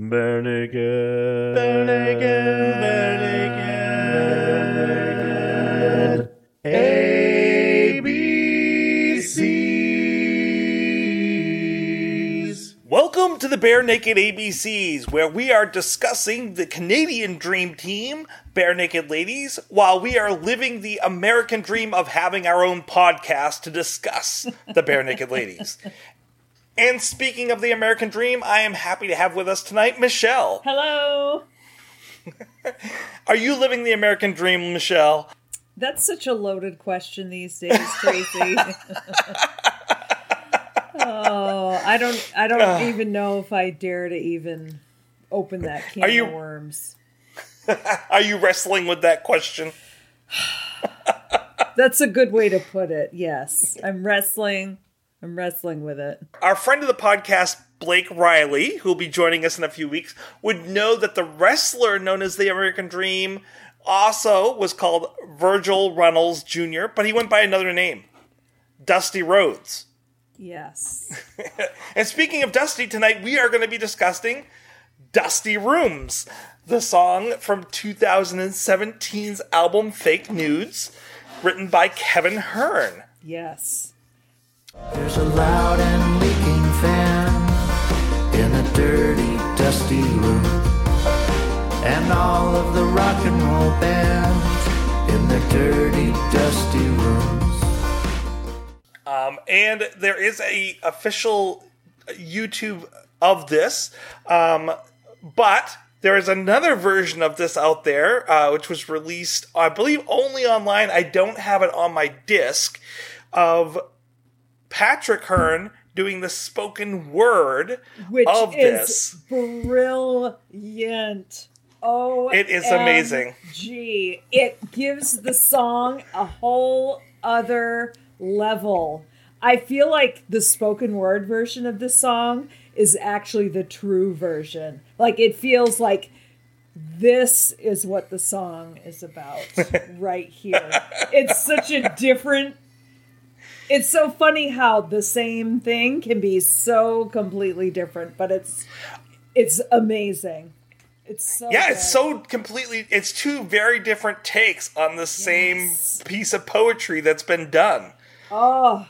Bare naked. Bare naked. Bare naked. ABCs. Welcome to the Barenaked ABCs, where we are discussing the Canadian Dream Team, Barenaked Ladies, while we are living the American dream of having our own podcast to discuss the Barenaked Ladies. And speaking of the American dream, I am happy to have with us tonight Michelle. Hello. Are you living the American dream, Michelle? That's such a loaded question these days, Tracy. oh, I don't I don't ah. even know if I dare to even open that can Are you- of worms. Are you wrestling with that question? That's a good way to put it. Yes. I'm wrestling. I'm wrestling with it. Our friend of the podcast, Blake Riley, who will be joining us in a few weeks, would know that the wrestler known as the American Dream also was called Virgil Runnels Jr., but he went by another name Dusty Rhodes. Yes. And speaking of Dusty, tonight we are going to be discussing Dusty Rooms, the song from 2017's album Fake Nudes, written by Kevin Hearn. Yes. There's a loud and leaking fan in a dirty, dusty room. And all of the rock and roll bands in their dirty, dusty rooms. Um, and there is a official YouTube of this, um, but there is another version of this out there, uh, which was released, I believe, only online. I don't have it on my disc of Patrick Hearn doing the spoken word Which of is this. brilliant. Oh, It is amazing. Gee, it gives the song a whole other level. I feel like the spoken word version of this song is actually the true version. Like it feels like this is what the song is about right here. It's such a different it's so funny how the same thing can be so completely different, but it's it's amazing. It's so Yeah, it's so completely. It's two very different takes on the same Yes. piece of poetry that's been done. Oh,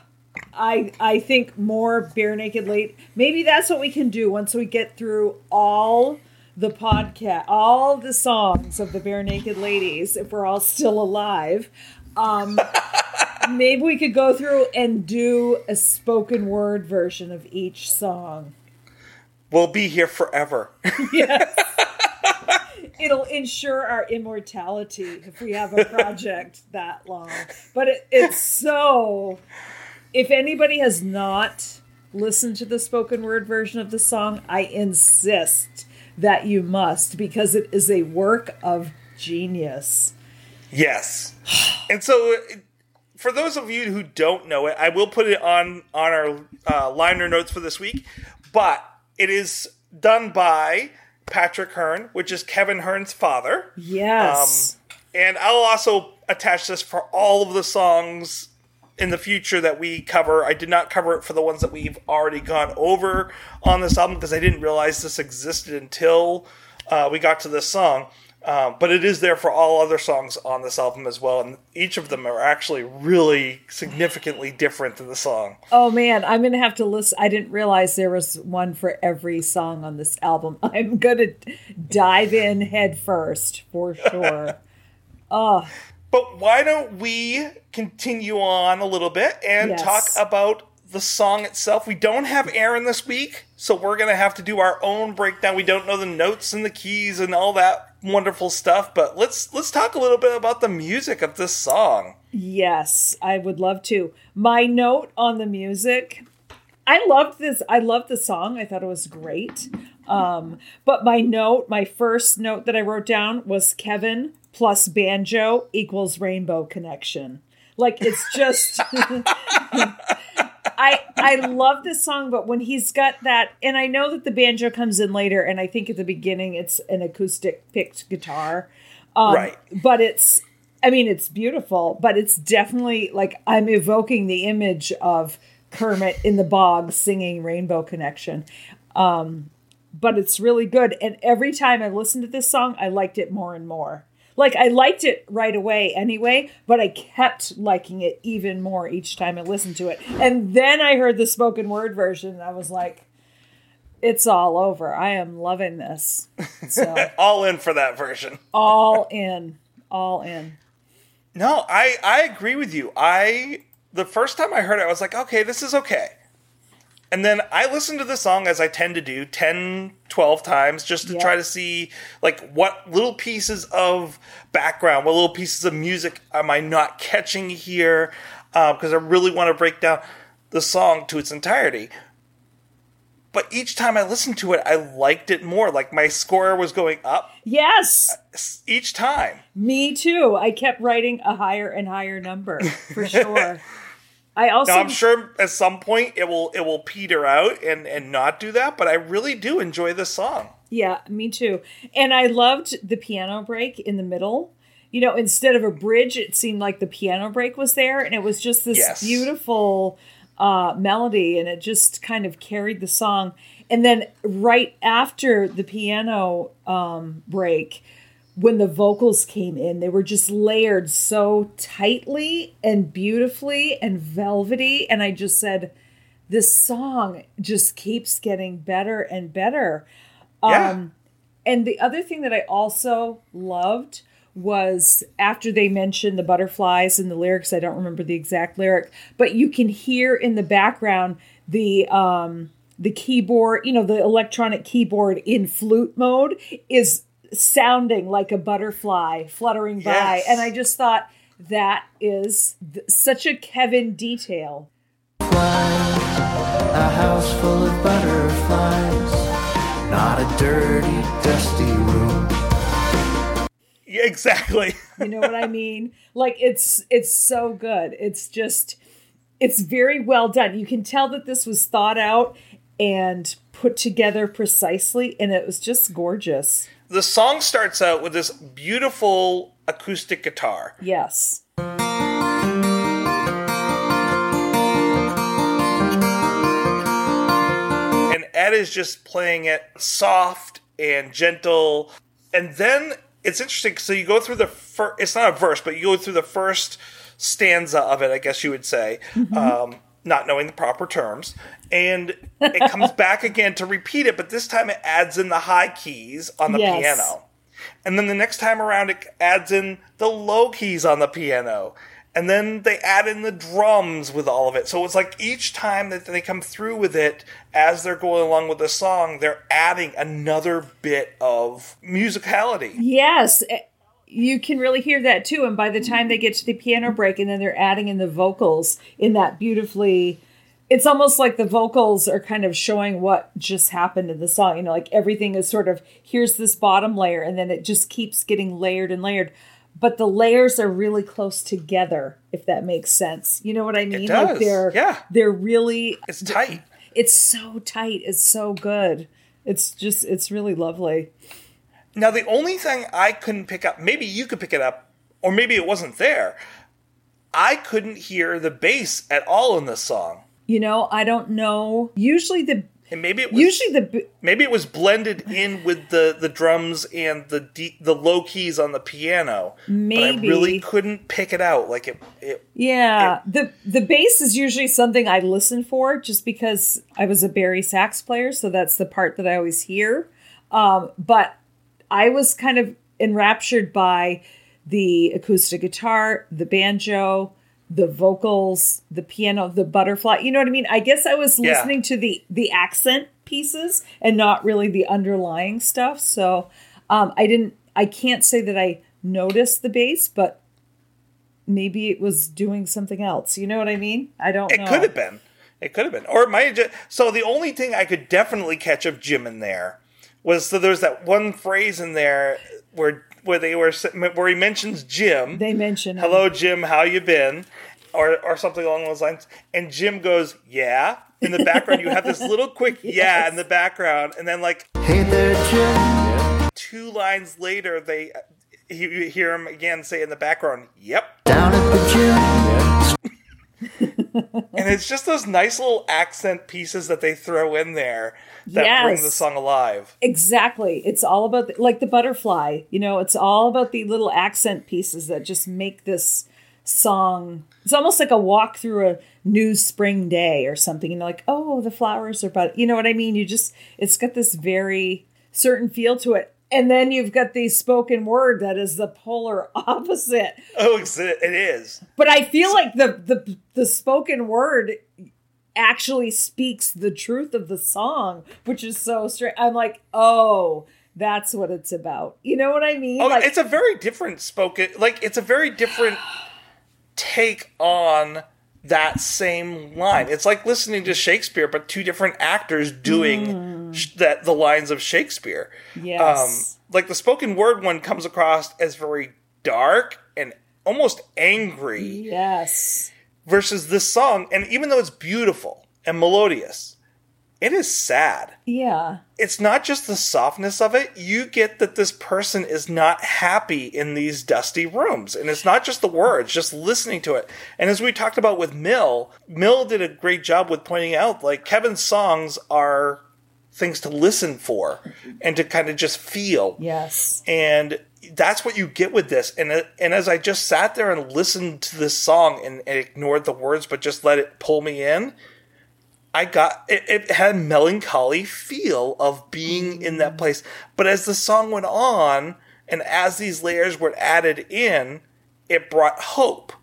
I I think more bare naked late. Maybe that's what we can do once we get through all the podcast, all the songs of the barenaked ladies. If we're all still alive, um, maybe we could go through and do a spoken word version of each song. We'll be here forever. Yes. It'll ensure our immortality if we have a project that long. But it, it's so. If anybody has not listened to the spoken word version of the song, I insist that you must because it is a work of genius. Yes. And so, for those of you who don't know it, I will put it on on our uh, liner notes for this week. But it is done by Patrick Hearn, which is Kevin Hearn's father. Yes. And I'll also attach this for all of the songs in the future that we cover. I did not cover it for the ones that we've already gone over on this album because I didn't realize this existed until uh, we got to this song. Uh, but it is there for all other songs on this album as well, and each of them are actually really significantly different than the song. Oh man, I'm gonna have to listen. I didn't realize there was one for every song on this album. I'm gonna dive in head first for sure. oh. But why don't we continue on a little bit and Yes. talk about the song itself? We don't have Aaron this week, so we're going to have to do our own breakdown. We don't know the notes and the keys and all that wonderful stuff, but let's let's talk a little bit about the music of this song. Yes, I would love to. My note on the music, I loved this. I loved the song. I thought it was great. Um, but my note, my first note that I wrote down was Kevin plus banjo equals rainbow connection. Like it's just I I love this song, but when he's got that, and I know that the banjo comes in later, and I think at the beginning it's an acoustic picked guitar, um, Right. But it's, I mean, it's beautiful, but it's definitely like I'm evoking the image of Kermit in the bog singing Rainbow Connection. Um, but it's really good. And every time I listened to this song, I liked it more and more. Like I liked it right away anyway, but I kept liking it even more each time I listened to it. And then I heard the spoken word version and I was like, it's all over. I am loving this. So All in for that version. all in. All in. No, I I agree with you. I the first time I heard it, I was like, okay, this is okay. And then I listened to the song as I tend to do 10, 12 times just to try to see like what little pieces of background, what little pieces of music am I not catching here? Uh, because I really want to break down the song to its entirety. But each time I listened to it, I liked it more. Like my score was going up Yes, each time. me too. I kept writing a higher and higher number for sure. I also Now I'm sure at some point it will it will peter out and and not do that, but I really do enjoy this song. Yeah, me too. And I loved the piano break in the middle. You know, instead of a bridge, it seemed like the piano break was there, and it was just this Yes. beautiful uh, melody, and it just kind of carried the song. And then right after the piano um, break, when the vocals came in, they were just layered so tightly and beautifully and velvety. And I just said, this song just keeps getting better and better. Yeah. Um, and the other thing that I also loved was after they mentioned the butterflies and the lyrics, I don't remember the exact lyric, but you can hear in the background the um the keyboard, you know, the electronic keyboard in flute mode is sounding like a butterfly fluttering by. Yes. And I just thought that is th- such a Kevin detail. Flies, a house full of butterflies, not a dirty, dusty room. Yeah, exactly. You know what I mean? Like it's it's so good. It's just it's very well done. You can tell that this was thought out and put together precisely and it was just gorgeous. The song starts out with this beautiful acoustic guitar. Yes. and Ed is just playing it soft and gentle. And then it's interesting. So you go through the first, it's not a verse, but you go through the first stanza of it, I guess you would say, um, not knowing the proper terms. And it comes back again to repeat it, but this time it adds in the high keys on the Yes. piano. And then the next time around, it adds in the low keys on the piano. And then they add in the drums with all of it. So it's like each time that they come through with it, as they're going along with the song, they're adding another bit of musicality. Yes. eh, You can really hear that too. And by the time they get to the piano break and then they're adding in the vocals in that beautifully it's almost like the vocals are kind of showing what just happened in the song. You know, like everything is sort of here's this bottom layer, and then it just keeps getting layered and layered. But the layers are really close together, if that makes sense. You know what I mean? It does, Like they're yeah. they're really It's tight. it's so tight. It's so good. It's just it's really lovely. Now, the only thing I couldn't pick up, maybe you could pick it up, or maybe it wasn't there. I couldn't hear the bass at all in this song. You know, I don't know. Usually the And maybe it was usually the maybe it was blended in with the the drums and the de- the low keys on the piano. but I really couldn't pick it out. Like it, it Yeah, the the bass is usually something I listen for just because I was a bari sax player, so that's the part that I always hear. Um, but I was kind of enraptured by the acoustic guitar, the banjo, the vocals, the piano, the butterfly. You know what I mean? I guess I was Yeah. listening to the the accent pieces and not really the underlying stuff. So um, I didn't. I can't say that I noticed the bass, but maybe it was doing something else. You know what I mean? I don't it know. could have been. It could have been, or it might have just. So the only thing I could definitely catch of Jim in there was so there's that one phrase in there where where they were where he mentions Jim. They mentioned hello jim how you been? Or or something along those lines. And jim goes yeah. In the background you have this little quick yeah in the background. And then like Hey there, Jim. two lines later they you you hear him again say in the background yep. Down at the gym. and it's just those nice little accent pieces that they throw in there that bring the song alive. Exactly. It's all about the, like the butterfly. You know, it's all about the little accent pieces that just make this song. It's almost like a walk through a new spring day or something. You know, like oh, the flowers are but. You know what I mean? You just it's got this very certain feel to it. And then you've got the spoken word that is the polar opposite. Oh, it's- But I feel like the the the spoken word actually speaks the truth of the song, which is so strange. I'm like, oh, that's what it's about. You know what I mean? Oh, like, it's a very different spoken. Like it's a very different take on that same line. It's like listening to Shakespeare, but two different actors doing mm. That the lines of Shakespeare. Um, yes, like the spoken word one comes across as very dark and almost angry yes, versus this song. And even though it's beautiful and melodious it is sad. Yeah, it's not just the softness of it. You get that this person is not happy in these dusty rooms. And it's not just the words just listening to it. And as we talked about with mill mill did a great job with pointing out like kevin's songs are things to listen for and to kind of just feel. Yes, and that's what you get with this. And uh, and as i just sat there and listened to this song and, and ignored the words but just let it pull me in i got it, it had a melancholy feel of being in that mm-hmm. place. But as the song went on and as these layers were added in it brought hope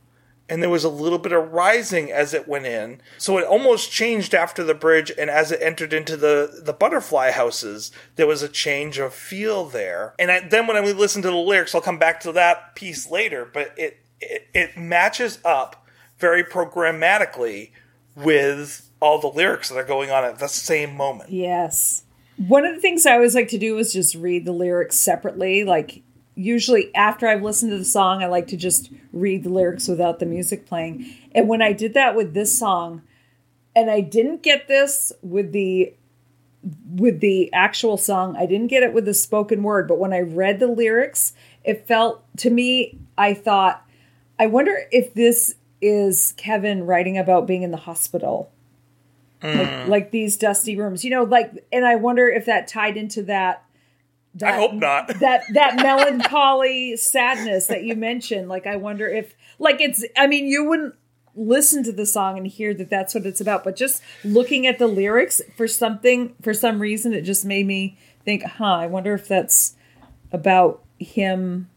and there was a little bit of rising as it went in. So it almost changed after the bridge, and as it entered into the the butterfly houses, there was a change of feel there. And I, then when I listen to the lyrics, I'll come back to that piece later. But it it, it matches up very programmatically with all the lyrics that are going on at the same moment. yes. One of the things I always like to do is just read the lyrics separately. Like usually after I've listened to the song, I like to just read the lyrics without the music playing. And when I did that with this song, and I didn't get this with the with the actual song. I didn't get it with the spoken word, but when I read the lyrics, it felt to me I thought I wonder if this is Kevin writing about being in the hospital. Like, mm. like these dusty rooms, you know, like, and I wonder if that tied into that. I hope not. that that melancholy sadness that you mentioned like i wonder if like it's i mean you wouldn't listen to the song and hear that that's what it's about but just looking at the lyrics for something for some reason it just made me think huh i wonder if that's about him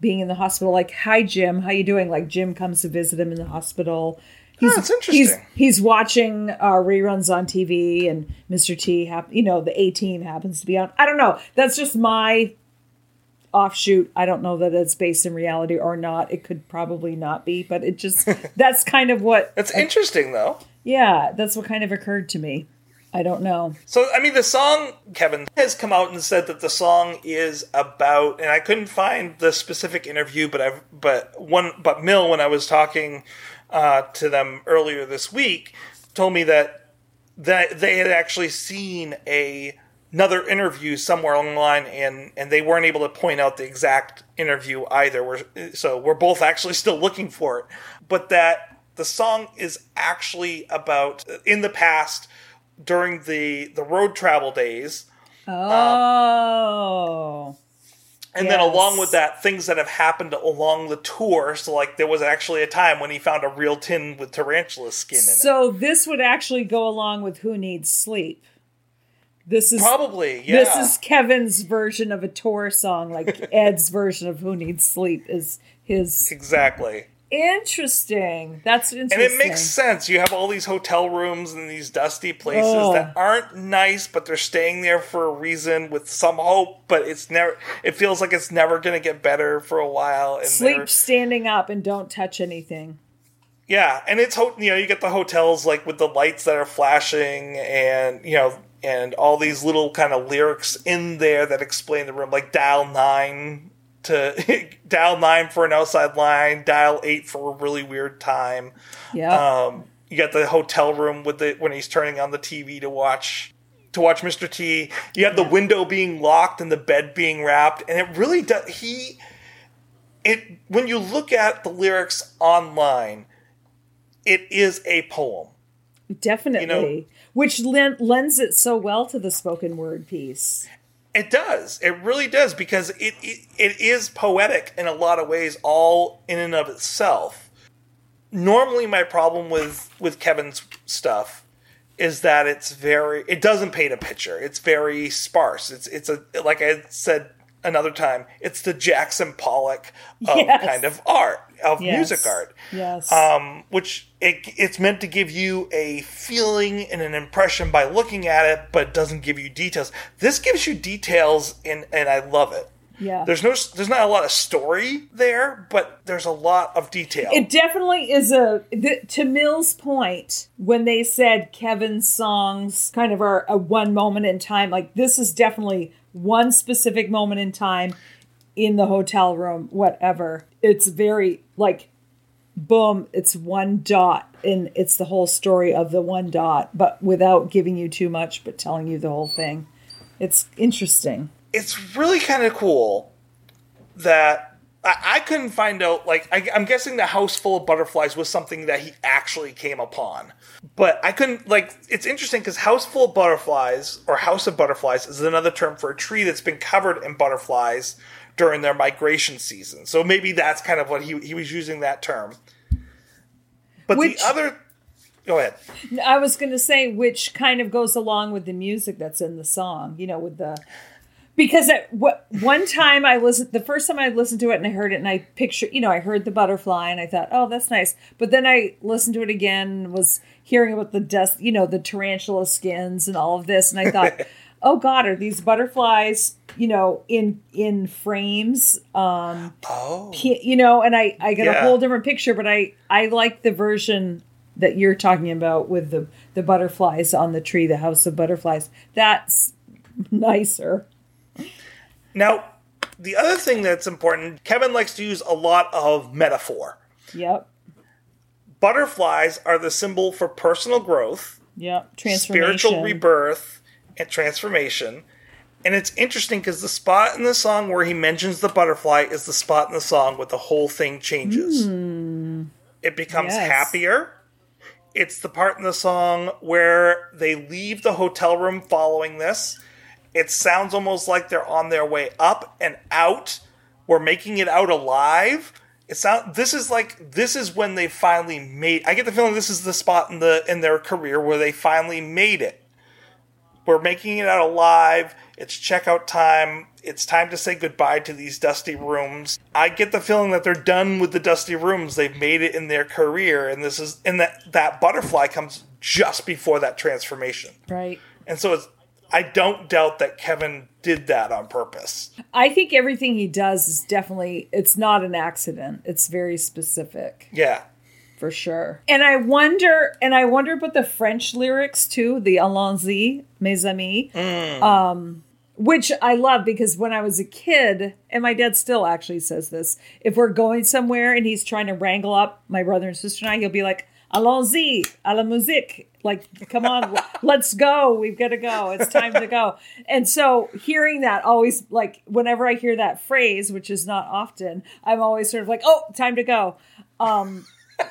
being in the hospital. Like hi jim. How you doing? Like jim comes to visit him in the hospital he's, that's interesting. he's he's watching uh, reruns on TV, and Mr. T, hap- you know, the A Team happens to be on. I don't know. That's just my offshoot. I don't know that it's based in reality or not. It could probably not be, but it just that's kind of what. That's interesting, though. Yeah, that's what kind of occurred to me. I don't know. So, I mean, the song, Kevin, has come out and said that the song is about, and I couldn't find the specific interview, but I've, but one, but Mill, when I was talking uh, to them earlier this week, told me that that they had actually seen a another interview somewhere online, and and they weren't able to point out the exact interview either. We're, so we're both actually still looking for it, but that the song is actually about in the past during the the road travel days Oh. And then along with that things that have happened along the tour so like there was actually a time when he found a real tin with tarantula skin in it so this would actually go along with Who Needs Sleep. This is probably yeah This is Kevin's version of a tour song, like Ed's version of Who Needs Sleep is his. exactly Interesting. That's interesting. and it makes sense you have all these hotel rooms and these dusty places Oh. that aren't nice but they're staying there for a reason with some hope but it's never it feels like it's never going to get better for a while and Sleep standing up and don't touch anything. Yeah, and it's you know you get the hotels like with the lights that are flashing and you know and all these little kind of lyrics in there that explain the room like dial 9 to dial 9 for an outside line, dial 8 for a really weird time. Yeah. Um you got the hotel room with the when he's turning on the TV to watch to watch Mr. T. You have the window being locked and the bed being wrapped and it really does he it when you look at the lyrics online it is a poem. Definitely. You know? Which len- lends it so well to the spoken word piece. It does. It really does because it, it it is poetic in a lot of ways, all in and of itself. Normally, my problem with with Kevin's stuff is that it's very it doesn't paint a picture. It's very sparse. It's it's a like I said another time. It's the Jackson Pollock of Yes. kind of art of Yes. music art. Yes. um, which it, it's meant to give you a feeling and an impression by looking at it, but it doesn't give you details. This gives you details, and and I love it. Yeah. There's no, there's not a lot of story there, but there's a lot of detail. It definitely is a the, to Mill's point when they said Kevin's songs kind of are a one moment in time. Like this is definitely one specific moment in time in the hotel room. Whatever. It's very like boom. It's one dot, and it's the whole story of the one dot, but without giving you too much, but telling you the whole thing. It's interesting. It's really kind of cool that I, I couldn't find out. Like, I, I'm guessing the house full of butterflies was something that he actually came upon, but I couldn't. Like, it's interesting because house full of butterflies or house of butterflies is another term for a tree that's been covered in butterflies during their migration season. So maybe that's kind of what he he was using that term. But Which- the other, go ahead. I was going to say, which kind of goes along with the music that's in the song, you know, with the because at what one time I listened, the first time I listened to it and I heard it and I pictured, you know, I heard the butterfly and I thought, oh, that's nice. But then I listened to it again, and was hearing about the dust, you know, the tarantula skins and all of this, and I thought, oh God, are these butterflies, you know, in in frames? Um, Oh, you know and i i get a whole different picture but i i like the version that you're talking about with the the butterflies on the tree the house of butterflies that's nicer now the other thing that's important. Kevin likes to use a lot of metaphor. yep butterflies are the symbol for personal growth, yep transformation spiritual rebirth, and transformation. And it's interesting because the spot in the song where he mentions the butterfly is the spot in the song where the whole thing changes. Hmm. It becomes Yes. happier. It's the part in the song where they leave the hotel room following this. It sounds almost like they're on their way up and out. We're making it out alive. It sound this is like this is when they finally made I get the feeling this is the spot in the in their career where they finally made it. We're making it out alive. It's checkout time. It's time to say goodbye to these dusty rooms. I get the feeling that they're done with the dusty rooms. They've made it in their career, and this is and that that butterfly comes just before that transformation. right And so it's I don't doubt that Kevin did that on purpose. i think everything he does is definitely it's not an accident. It's very specific. Yeah. for sure. And i wonder and i wonder about the french lyrics too the allons-y mes amis. Um which i love because when i was a kid and my dad still actually says this if we're going somewhere and he's trying to wrangle up my brother and sister and i he'll be like allons-y à la musique. Like come on let's go. We've got to go. It's time to go. And so hearing that always like whenever i hear that phrase which is not often i'm always sort of like oh time to go. Um,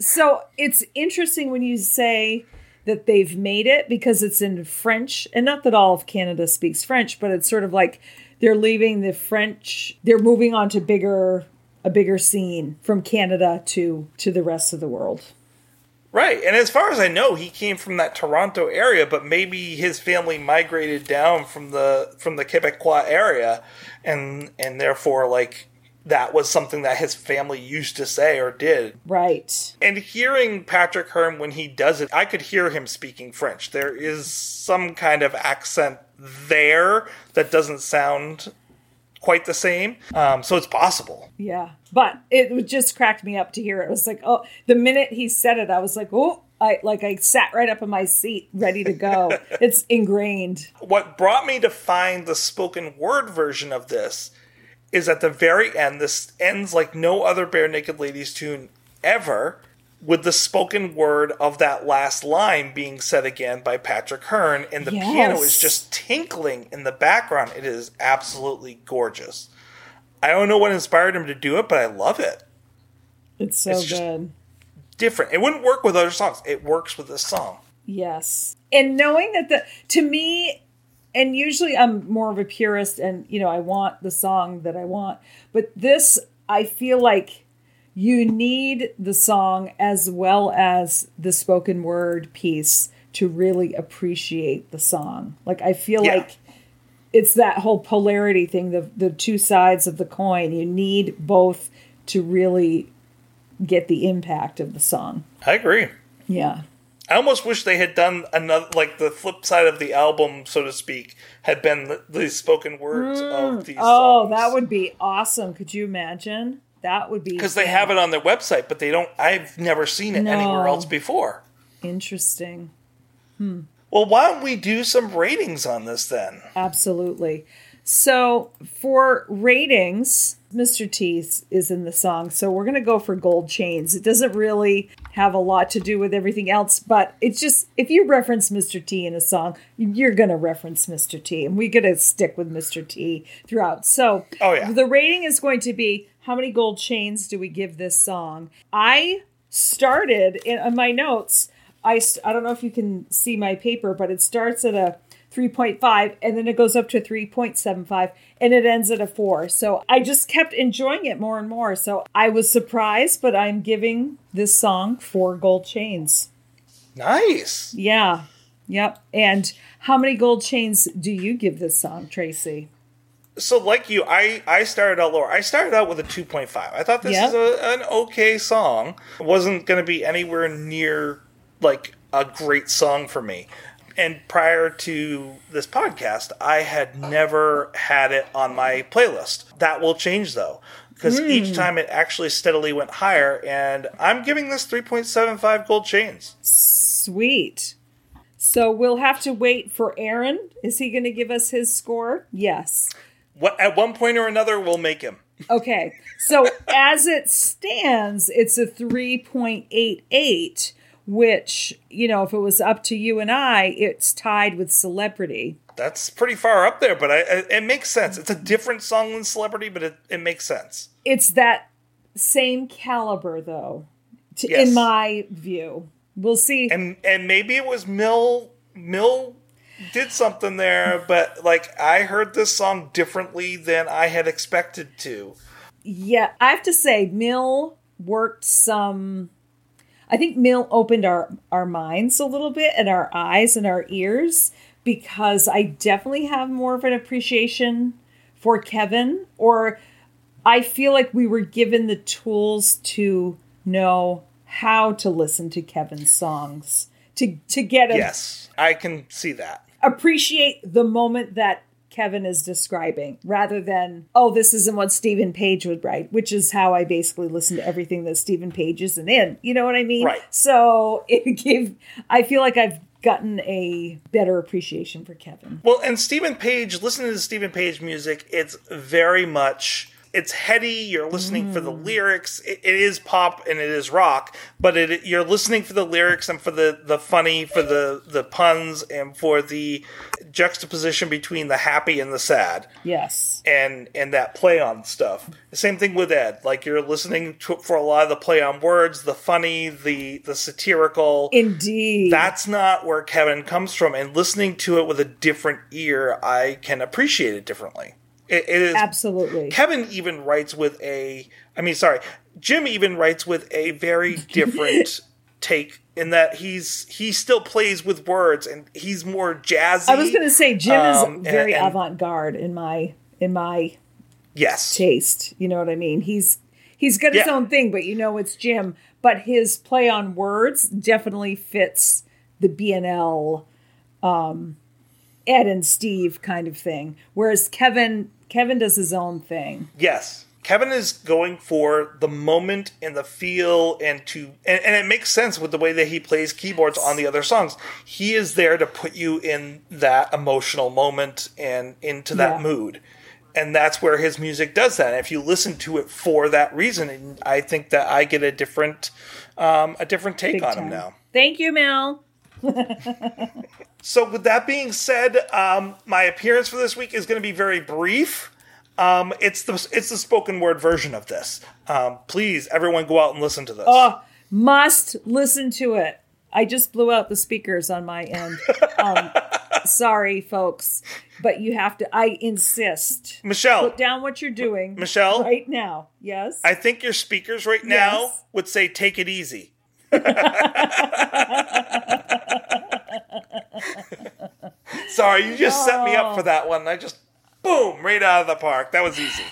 so it's interesting when you say that they've made it because it's in French, and not that all of Canada speaks French, but it's sort of like they're leaving the French, they're moving on to bigger a bigger scene from Canada to to the rest of the world. Right. And as far as I know, he came from that Toronto area, but maybe his family migrated down from the from the Quebecois area and and therefore like that was something that his family used to say or did. Right. And hearing Patrick Hearn when he does it, I could hear him speaking French. There is some kind of accent there that doesn't sound quite the same. Um, so it's possible. Yeah. But it just cracked me up to hear it. It was like, oh, the minute he said it, I was like, oh, I like I sat right up in my seat, ready to go. it's ingrained. what brought me to find the spoken word version of this is at the very end this ends like no other barenaked ladies tune ever with the spoken word of that last line being said again by Patrick Hearn and the piano is just tinkling in the background it is absolutely gorgeous i don't know what inspired him to do it but i love it It's so It's good. different. It wouldn't work with other songs. It works with this song. Yes. And knowing that the to me and usually I'm more of a purist and you know I want the song that I want, but this I feel like you need the song as well as the spoken word piece to really appreciate the song. Like I feel Yeah. like it's that whole polarity thing, the the two sides of the coin. You need both to really get the impact of the song. I agree. Yeah. I almost wish they had done another, like the flip side of the album, so to speak, had been the, the spoken words of mm. these oh, songs. Oh, songs. that would be awesome. Could you imagine? That would be because they have it on their website, but they don't. I've never seen it No. anywhere else before. interesting. Well, why don't we do some ratings on this then? Absolutely. So for ratings, Mr. T is in the song. So we're going to go for gold chains. It doesn't really have a lot to do with everything else, but it's just if you reference Mr. T in a song, you're going to reference Mr. T, and we're going to stick with Mr. T throughout. So Oh, yeah. the rating is going to be how many gold chains do we give this song? I started in my notes. I I don't know if you can see my paper, but it starts at a 3.5 and then it goes up to 3.75 and it ends at a 4. So I just kept enjoying it more and more. So I was surprised, but I'm giving this song 4 gold chains. Nice. Yeah. Yep. And how many gold chains do you give this song, Tracy? So, like you, I I started out lower. I started out with a two point five. I thought this Yep. is a, an okay song. It wasn't going to be anywhere near like a great song for me. And prior to this podcast, I had never had it on my playlist. That will change though, because hmm. each time it actually steadily went higher. And I'm giving this three point seven five gold chains. Sweet. So we'll have to wait for Aaron. Is he going to give us his score? Yes. What at one point or another, we'll make him. Okay. So as it stands, it's a 3.88, which, you know, if it was up to you and I, it's tied with Celebrity. That's pretty far up there, but I, I, it makes sense. It's a different song than Celebrity, but it, it makes sense. It's that same caliber, though, to, Yes. in my view. We'll see. And and maybe it was Mill Mill did something there, but like I heard this song differently than I had expected to. Yeah, I have to say, Mill worked some. I think Mill opened our our minds a little bit and our eyes and our ears because I definitely have more of an appreciation for Kevin, or I feel like we were given the tools to know how to listen to Kevin's songs to to get a Yes, I can see that. Appreciate the moment that Kevin is describing rather than, oh, this isn't what Steven Page would write, which is how I basically listen to everything that Steven Page isn't in. You know what I mean? Right. So it gave, I feel like I've gotten a better appreciation for Kevin. Well, and Steven Page, listening to Steven Page music, it's very much it's heady. You're listening for the mm. lyrics. It, it is pop and it is rock, but it, you're listening for the lyrics and for the the funny, for the the puns, and for the juxtaposition between the happy and the sad. Yes. and and that play on stuff. The same thing with Ed. Like you're listening to, for a lot of the play on words, the funny, the the satirical. Indeed. That's not where Kevin comes from, and listening to it with a different ear, I can appreciate it differently. It, it is Absolutely. Kevin even writes with a. I mean, sorry, Jim even writes with a very different take in that he's he still plays with words and he's more jazzy. I was going to say Jim Um, is very and- and- avant-garde in my in my yes, taste. You know what I mean? He's he's got his Yeah. own thing, but you know it's Jim. But his play on words definitely fits the BNL, um, Ed and Steve kind of thing. Whereas Kevin Kevin does his own thing. Yes. Kevin is going for the moment and the feel and to and, and it makes sense with the way that he plays keyboards on the other songs. He is there to put you in that emotional moment and into that Yeah. mood. And that's where his music does that. And if you listen to it for that reason, I think that I get a different um, a different take Big on time. him now. Thank you, Mel. So, with that being said, um, my appearance for this week is going to be very brief. Um, it's the it's the spoken word version of this. Um, please, everyone, go out and listen to this. Oh, must listen to it. I just blew out the speakers on my end. Um, sorry, folks, but you have to. I insist. Michelle, Put down what you're doing, Michelle? right now. Yes. I think your speakers right now Yes. would say "Take it easy." Sorry, you just set me up for oh. that one. I just boom right out of the park. That was easy.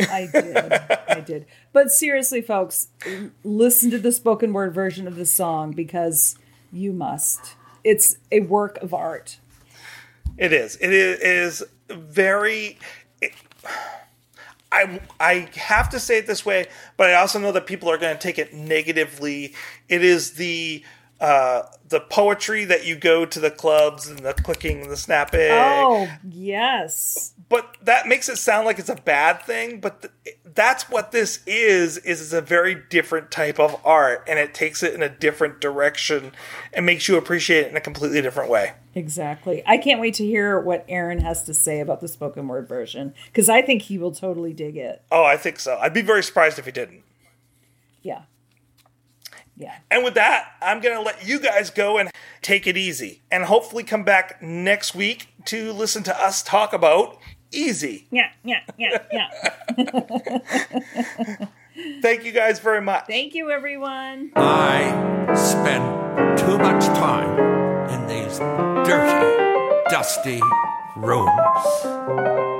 I did. I did. But seriously, folks, listen to the spoken word version of the song because you must. It's a work of art. It is. It is very. It, I I have to say it this way, but I also know that people are going to take it negatively. It is the uh, the poetry that you go to the clubs and the clicking and the snapping. Oh, yes. but that makes it sound like it's a bad thing but th- that's what this is is it's a very different type of art and it takes it in a different direction and makes you appreciate it in a completely different way Exactly. I can't wait to hear what Aaron has to say about the spoken word version because I think he will totally dig it. oh i think so i'd be very surprised if he didn't Yeah. Yeah. and with that i'm going to let you guys go and take it easy and hopefully come back next week to listen to us talk about easy Yeah. Yeah. Yeah. Yeah. thank you guys very much Thank you, everyone. I spend too much time in these dirty, dusty rooms.